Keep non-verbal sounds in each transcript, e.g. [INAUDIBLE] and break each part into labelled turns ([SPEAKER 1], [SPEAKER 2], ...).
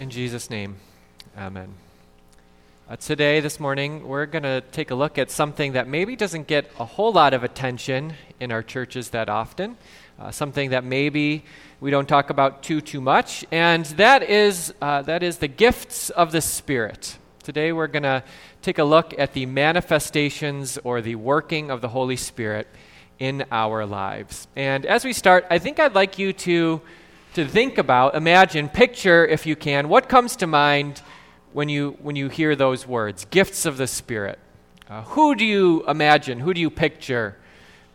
[SPEAKER 1] In Jesus' name, amen. Uh, today, this morning, we're going to take a look at something that maybe doesn't get a whole lot of attention in our churches that often, uh, something that maybe we don't talk about too too much, and that is uh, that is the gifts of the Spirit. Today, we're going to take a look at the manifestations or the working of the Holy Spirit in our lives. And as we start, I think I'd like you to to think about, imagine, picture, if you can, what comes to mind when you, when you hear those words gifts of the Spirit. Uh, who do you imagine? Who do you picture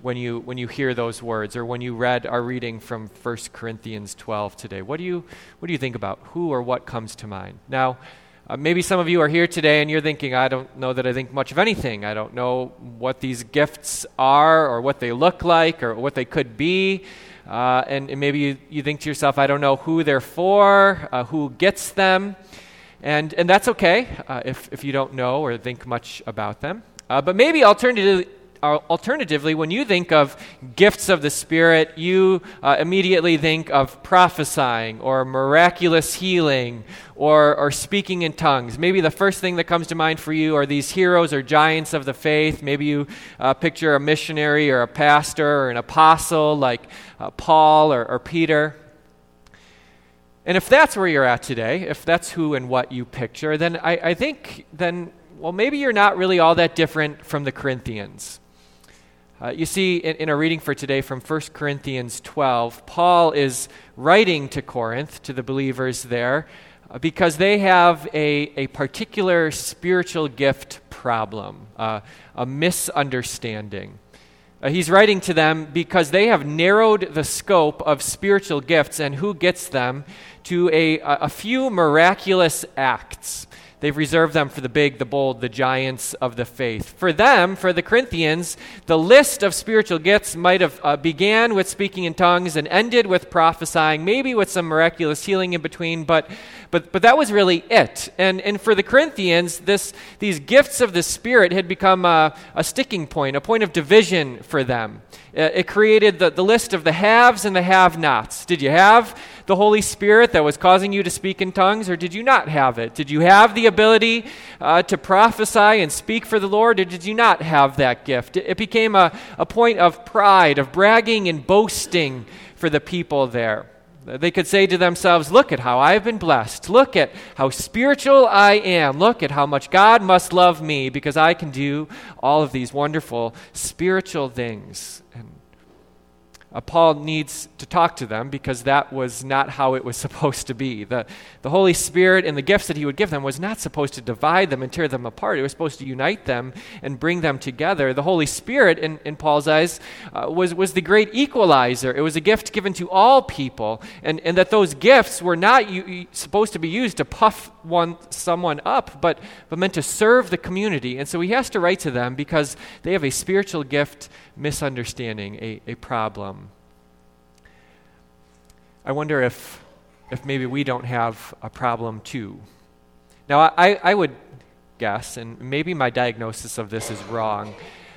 [SPEAKER 1] when you, when you hear those words or when you read our reading from 1 Corinthians 12 today? What do you, what do you think about? Who or what comes to mind? Now, uh, maybe some of you are here today and you're thinking, I don't know that I think much of anything. I don't know what these gifts are or what they look like or what they could be. Uh, and, and, maybe you, you, think to yourself, I don't know who they're for, uh, who gets them. And, and that's okay uh, if, if you don't know or think much about them. Uh, but maybe alternatively, alternatively, when you think of gifts of the Spirit, you uh, immediately think of prophesying or miraculous healing or, or speaking in tongues. Maybe the first thing that comes to mind for you are these heroes or giants of the faith. Maybe you uh, picture a missionary or a pastor or an apostle like uh, Paul or, or Peter. And if that's where you're at today, if that's who and what you picture, then I, I think then well, maybe you're not really all that different from the Corinthians. Uh, you see, in, in, our reading for today from 1 Corinthians 12, Paul is writing to Corinth, to the believers there, uh, because they have a, a particular spiritual gift problem, uh, a misunderstanding. Uh, he's writing to them because they have narrowed the scope of spiritual gifts and who gets them to a, a few miraculous acts. They've reserved them for the big, the bold, the giants of the faith. For them, for the Corinthians, the list of spiritual gifts might have uh, began with speaking in tongues and ended with prophesying, maybe with some miraculous healing in between, but but, but that was really it. And, and for the Corinthians, this, these gifts of the Spirit had become a, a sticking point, a point of division for them. Uh, it created the, the list of the haves and the have nots. Did you have the Holy Spirit that was causing you to speak in tongues, or did you not have it? Did you have the ability uh, to prophesy and speak for the Lord, or did you not have that gift? It, became a, a point of pride, of bragging and boasting for the people there. They could say to themselves, Look at how I've been blessed. Look at how spiritual I am. Look at how much God must love me because I can do all of these wonderful spiritual things. And uh, Paul needs to talk to them because that was not how it was [LAUGHS] supposed to be. The, the Holy Spirit and the gifts that he would give them was not supposed to divide them and tear them apart. It was supposed to unite them and bring them together. The Holy Spirit, in, in Paul's eyes, uh, was, was the great equalizer. It was a gift given to all people, and, and that those gifts were not u- supposed to be used to puff one, someone up, but, but meant to serve the community. And so he has to write to them because they have a spiritual gift misunderstanding, a, a problem. I wonder if, if maybe we don't have a problem too. Now, I, I would guess, and maybe my diagnosis of this is wrong,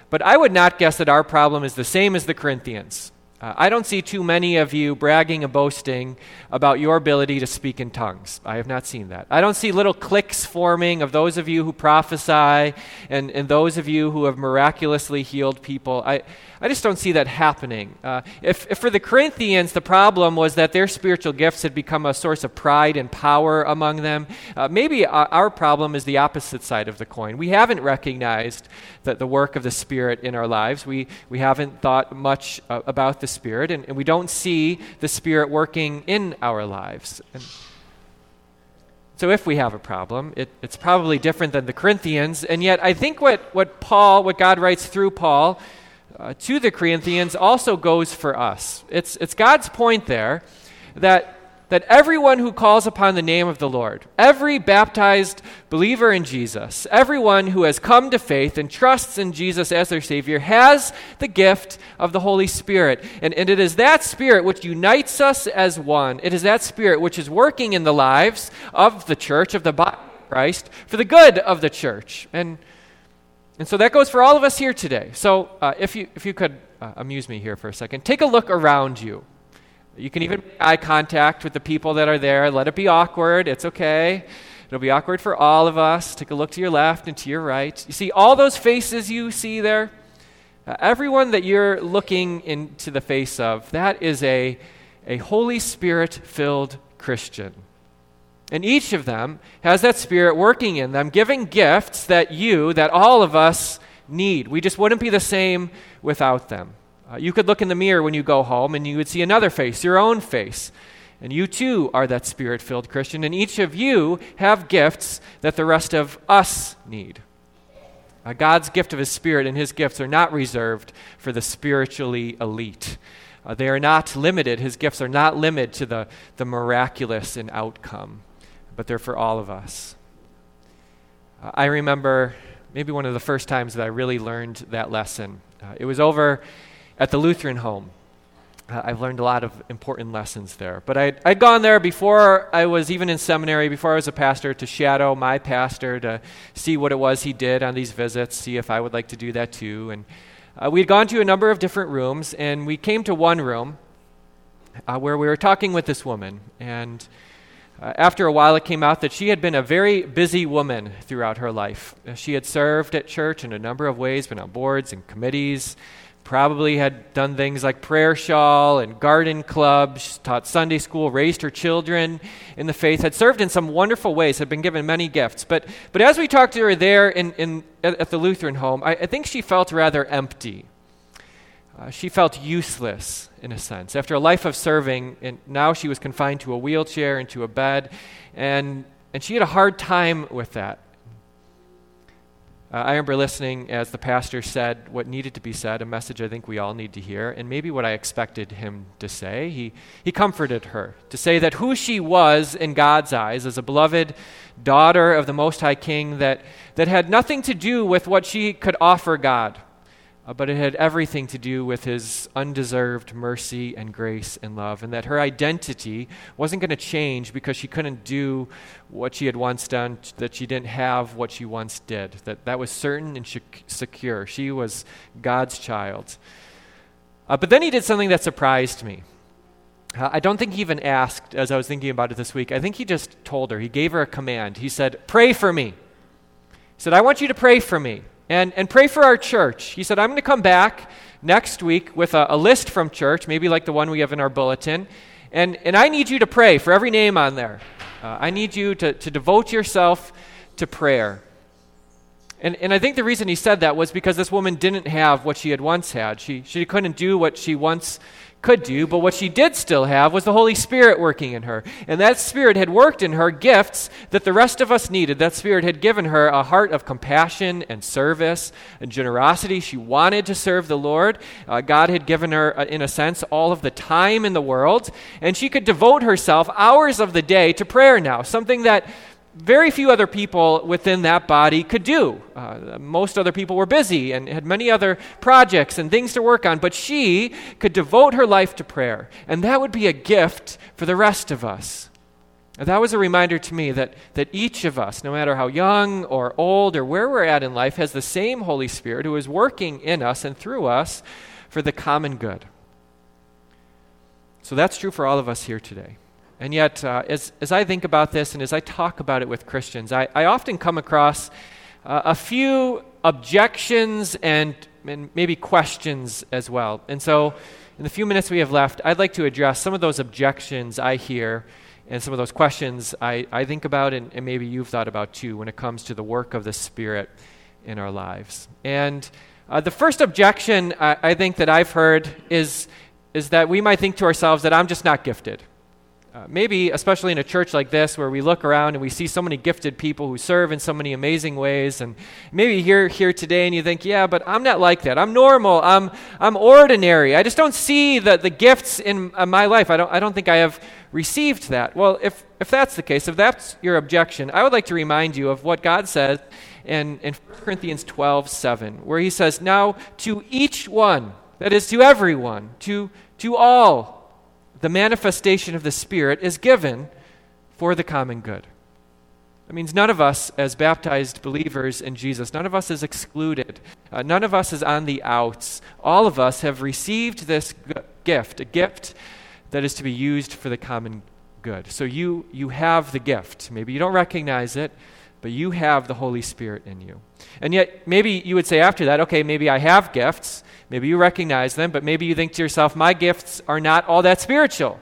[SPEAKER 1] but I would not guess that our problem is the same as the Corinthians. Uh, I don't see too many of you bragging and boasting about your ability to speak in tongues. I have not seen that. I don't see little cliques forming of those of you who prophesy and, and those of you who have miraculously healed people. I, I just don't see that happening. Uh, if, if for the Corinthians the problem was that their spiritual gifts had become a source of pride and power among them, uh, maybe our, our, problem is the opposite side of the coin. We haven't recognized that the work of the Spirit in our lives. We, we haven't thought much uh, about the Spirit, and, and, we don't see the Spirit working in our lives. And so if we have a problem, it, it's probably different than the Corinthians, and yet I think what, what Paul, what God writes through Paul, uh, to the Corinthians also goes for us. It's, it's God's point there that, that everyone who calls upon the name of the Lord, every baptized believer in Jesus, everyone who has come to faith and trusts in Jesus as their Savior, has the gift of the Holy Spirit. And, and it is that Spirit which unites us as one. It is that Spirit which is working in the lives of the church, of the body of Christ, for the good of the church. And and so that goes for all of us here today. So uh, if, you, if you could uh, amuse me here for a second, take a look around you. You can even make eye contact with the people that are there. Let it be awkward. It's okay. It'll be awkward for all of us. Take a look to your left and to your right. You see all those faces you see there? Uh, everyone that you're looking into the face of, that is a, a Holy Spirit filled Christian. And each of them has that Spirit working in them, giving gifts that you, that all of us need. We just wouldn't be the same without them. Uh, you could look in the mirror when you go home and you would see another face, your own face. And you too are that spirit filled Christian. And each of you have gifts that the rest of us need. Uh, God's gift of His Spirit and His gifts are not reserved for the spiritually elite. Uh, they are not limited. His gifts are not limited to the, the miraculous in outcome, but they're for all of us. Uh, I remember maybe one of the first times that I really learned that lesson. Uh, it was over at the Lutheran home. Uh, I've learned a lot of important lessons there. But I'd, I'd gone there before I was even in seminary, before I was a pastor, to shadow my pastor, to see what it was he did on these visits, see if I would like to do that too. And uh, we'd gone to a number of different rooms, and we came to one room uh, where we were talking with this woman. And uh, after a while, it came out that she had been a very busy woman throughout her life. Uh, she had served at church in a number of ways, been on boards and committees probably had done things like prayer shawl and garden clubs, taught Sunday school, raised her children in the faith, had served in some wonderful ways, had been given many gifts. But, but as we talked to her there in, in, at the Lutheran home, I, I think she felt rather empty. Uh, she felt useless in a sense. After a life of serving, and now she was confined to a wheelchair and to a bed, and, and she had a hard time with that. Uh, I remember listening as the pastor said what needed to be said, a message I think we all need to hear, and maybe what I expected him to say. He, he comforted her to say that who she was in God's eyes as a beloved daughter of the Most High King, that, that had nothing to do with what she could offer God uh, but it had everything to do with his undeserved mercy and grace and love, and that her identity wasn't going to change because she couldn't do what she had once done, that she didn't have what she once did, that that was certain and secure. She was God's child. Uh, but then he did something that surprised me. Uh, I don't think he even asked as I was thinking about it this week. I think he just told her. He gave her a command. He said, Pray for me. He said, I want you to pray for me and, and pray for our church. He said, I'm going to come back next week with a, a, list from church, maybe like the one we have in our bulletin. And, and I need you to pray for every name on there. Uh, I need you to, to devote yourself to prayer. And, and I think the reason he said that was because this woman didn't have what she had once had. She, she couldn't do what she once could do, but what she did still have was the Holy Spirit working in her. And that Spirit had worked in her gifts that the rest of us needed. That Spirit had given her a heart of compassion and service and generosity. She wanted to serve the Lord. Uh, God had given her, uh, in a sense, all of the time in the world. And she could devote herself hours of the day to prayer now, something that very few other people within that body could do. Uh, most other people were busy and had many other projects and things to work on, but she could devote her life to prayer. And that would be a gift for the rest of us. And that was a reminder to me that, that each of us, no matter how young or old or where we're at in life, has the same Holy Spirit who is working in us and through us for the common good. So that's true for all of us here today. And yet, uh, as, as I think about this and as I talk about it with Christians, I, I often come across uh, a few objections and, and maybe questions as well. And so, in the few minutes we have left, I'd like to address some of those objections I hear and some of those questions I, I think about and, and maybe you've thought about too when it comes to the work of the Spirit in our lives. And uh, the first objection I, I think that I've heard is, is that we might think to ourselves that I'm just not gifted. Uh, maybe, especially in a church like this, where we look around and we see so many gifted people who serve in so many amazing ways, and maybe you're here today and you think, yeah, but I'm not like that. I'm normal. I'm, I'm ordinary. I just don't see the, the gifts in my life. I don't, I don't think I have received that. Well, if, if that's the case, if that's your objection, I would like to remind you of what God says in, in 1 Corinthians 12 7, where He says, Now to each one, that is to everyone, to, to all, the manifestation of the Spirit is given for the common good. That means none of us, as baptized believers in Jesus, none of us is excluded. Uh, none of us is on the outs. All of us have received this g- gift, a gift that is to be used for the common good. So you, you have the gift. Maybe you don't recognize it, but you have the Holy Spirit in you. And yet, maybe you would say after that, okay, maybe I have gifts. Maybe you recognize them, but maybe you think to yourself, my gifts are not all that spiritual.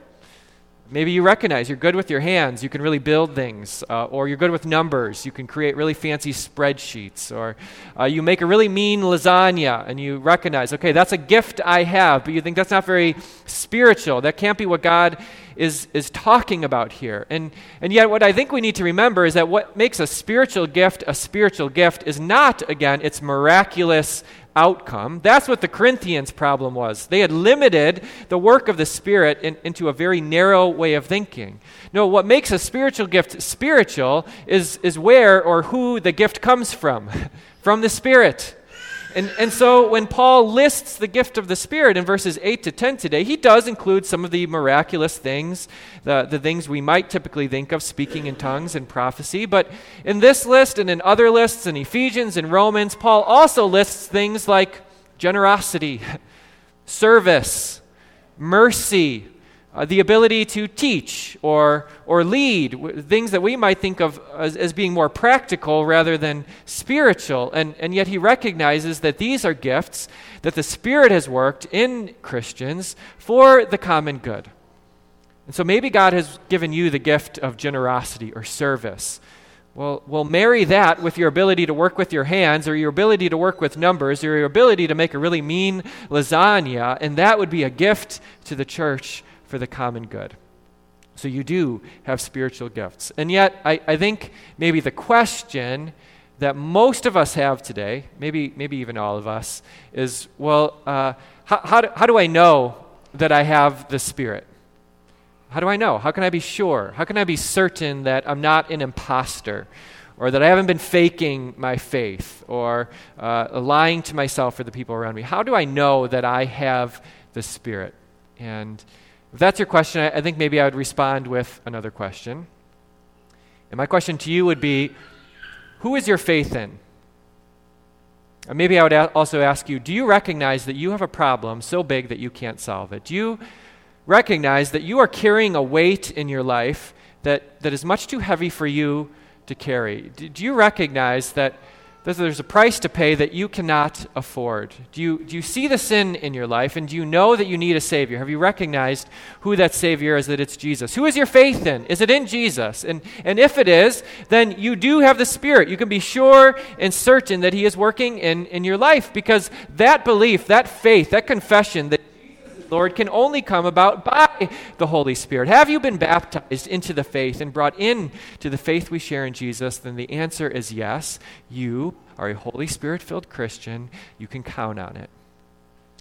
[SPEAKER 1] Maybe you recognize you're good with your hands, you can really build things, uh, or you're good with numbers, you can create really fancy spreadsheets, or uh, you make a really mean lasagna and you recognize, okay, that's a gift I have, but you think that's not very spiritual. That can't be what God is, is talking about here. And, and yet, what I think we need to remember is that what makes a spiritual gift a spiritual gift is not, again, its miraculous outcome. That's what the Corinthians' problem was. They had limited the work of the Spirit in, into a very narrow way of thinking. No, what makes a spiritual gift spiritual is, is where or who the gift comes from [LAUGHS] from the Spirit. And, and so when Paul lists the gift of the Spirit in verses 8 to 10 today, he does include some of the miraculous things, the, the things we might typically think of, speaking in tongues and prophecy. But in this list and in other lists, in Ephesians and Romans, Paul also lists things like generosity, [LAUGHS] service, mercy, uh, the ability to teach or, or lead, things that we might think of as, as being more practical rather than spiritual. And, and yet he recognizes that these are gifts that the Spirit has worked in Christians for the common good. And so maybe God has given you the gift of generosity or service. Well, well, marry that with your ability to work with your hands, or your ability to work with numbers, or your ability to make a really mean lasagna, and that would be a gift to the church for the common good. So you do have spiritual gifts. And yet, I, I think maybe the question that most of us have today, maybe, maybe even all of us, is well, uh, how, how, do, how do I know that I have the Spirit? How do I know? How can I be sure? How can I be certain that I'm not an impostor? Or that I haven't been faking my faith or uh, lying to myself or the people around me? How do I know that I have the Spirit? And if that's your question, I, think maybe I would respond with another question. And my question to you would be Who is your faith in? Or maybe I would also ask you Do you recognize that you have a problem so big that you can't solve it? Do you recognize that you are carrying a weight in your life that, that is much too heavy for you to carry? Do, do you recognize that? There's a price to pay that you cannot afford. Do you, do you see the sin in your life and do you know that you need a Savior? Have you recognized who that Savior is, that it's Jesus? Who is your faith in? Is it in Jesus? And, and if it is, then you do have the Spirit. You can be sure and certain that He is working in, in your life because that belief, that faith, that confession that Lord, can only come about by the Holy Spirit. Have you been baptized into the faith and brought in to the faith we share in Jesus? Then the answer is yes. You are a Holy Spirit filled Christian. You can count on it.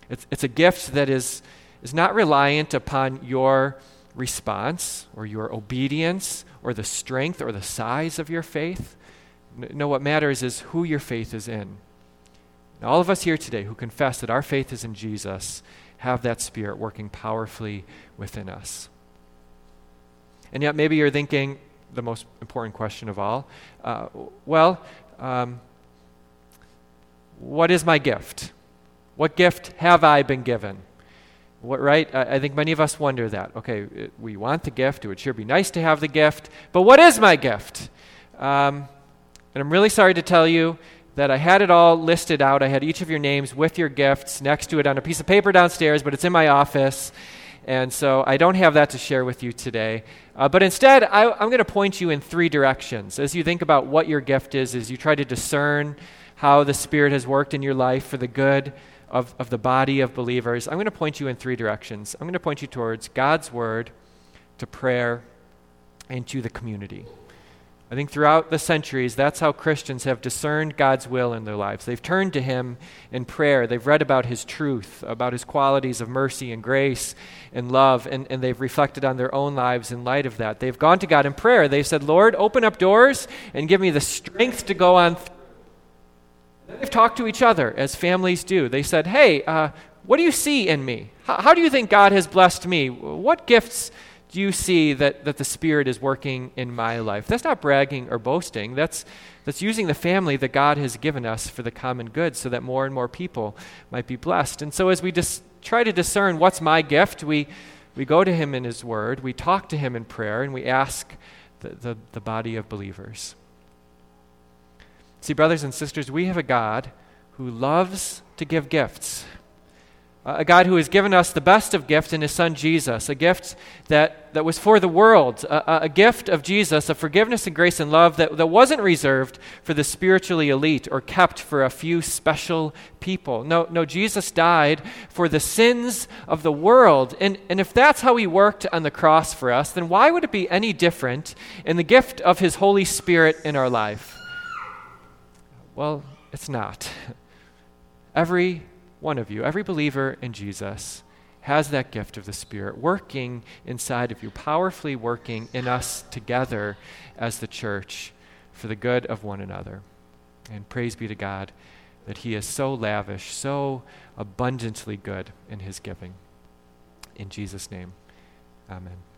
[SPEAKER 1] It's, it's a gift that is, is not reliant upon your response or your obedience or the strength or the size of your faith. No, what matters is who your faith is in. All of us here today who confess that our faith is in Jesus have that Spirit working powerfully within us. And yet, maybe you're thinking the most important question of all uh, well, um, what is my gift? What gift have I been given? What, right? I, I, think many of us wonder that. Okay, it, we want the gift. It would sure be nice to have the gift. But what is my gift? Um, and I'm really sorry to tell you that I had it all listed out. I had each of your names with your gifts next to it on a piece of paper downstairs, but it's in my office. And so I don't have that to share with you today. Uh, but instead, I, I'm going to point you in three directions. As you think about what your gift is, as you try to discern how the Spirit has worked in your life for the good of, of the body of believers, I'm going to point you in three directions. I'm going to point you towards God's Word, to prayer, and to the community. I think throughout the centuries, that's how Christians have discerned God's will in their lives. They've turned to Him in prayer. They've read about His truth, about His qualities of mercy and grace and love, and, and they've reflected on their own lives in light of that. They've gone to God in prayer. They've said, Lord, open up doors and give me the strength to go on. They've talked to each other, as families do. They said, Hey, uh, what do you see in me? How do you think God has blessed me? What gifts do you see that, that the Spirit is working in my life? That's not bragging or boasting. That's, that's using the family that God has given us for the common good so that more and more people might be blessed. And so, as we just try to discern what's my gift, we, we go to Him in His Word, we talk to Him in prayer, and we ask the, the, the body of believers. See, brothers and sisters, we have a God who loves to give gifts a God who has given us the best of gifts in his son Jesus, a gift that, that was for the world, a, a, gift of Jesus, of forgiveness and grace and love that, that wasn't reserved for the spiritually elite or kept for a few special people. No, no, Jesus died for the sins of the world. And, and if that's how he worked on the cross for us, then why would it be any different in the gift of his Holy Spirit in our life? Well, it's not. Every one of you, every believer in Jesus, has that gift of the Spirit working inside of you, powerfully working in us together as the church for the good of one another. And praise be to God that He is so lavish, so abundantly good in His giving. In Jesus' name, amen.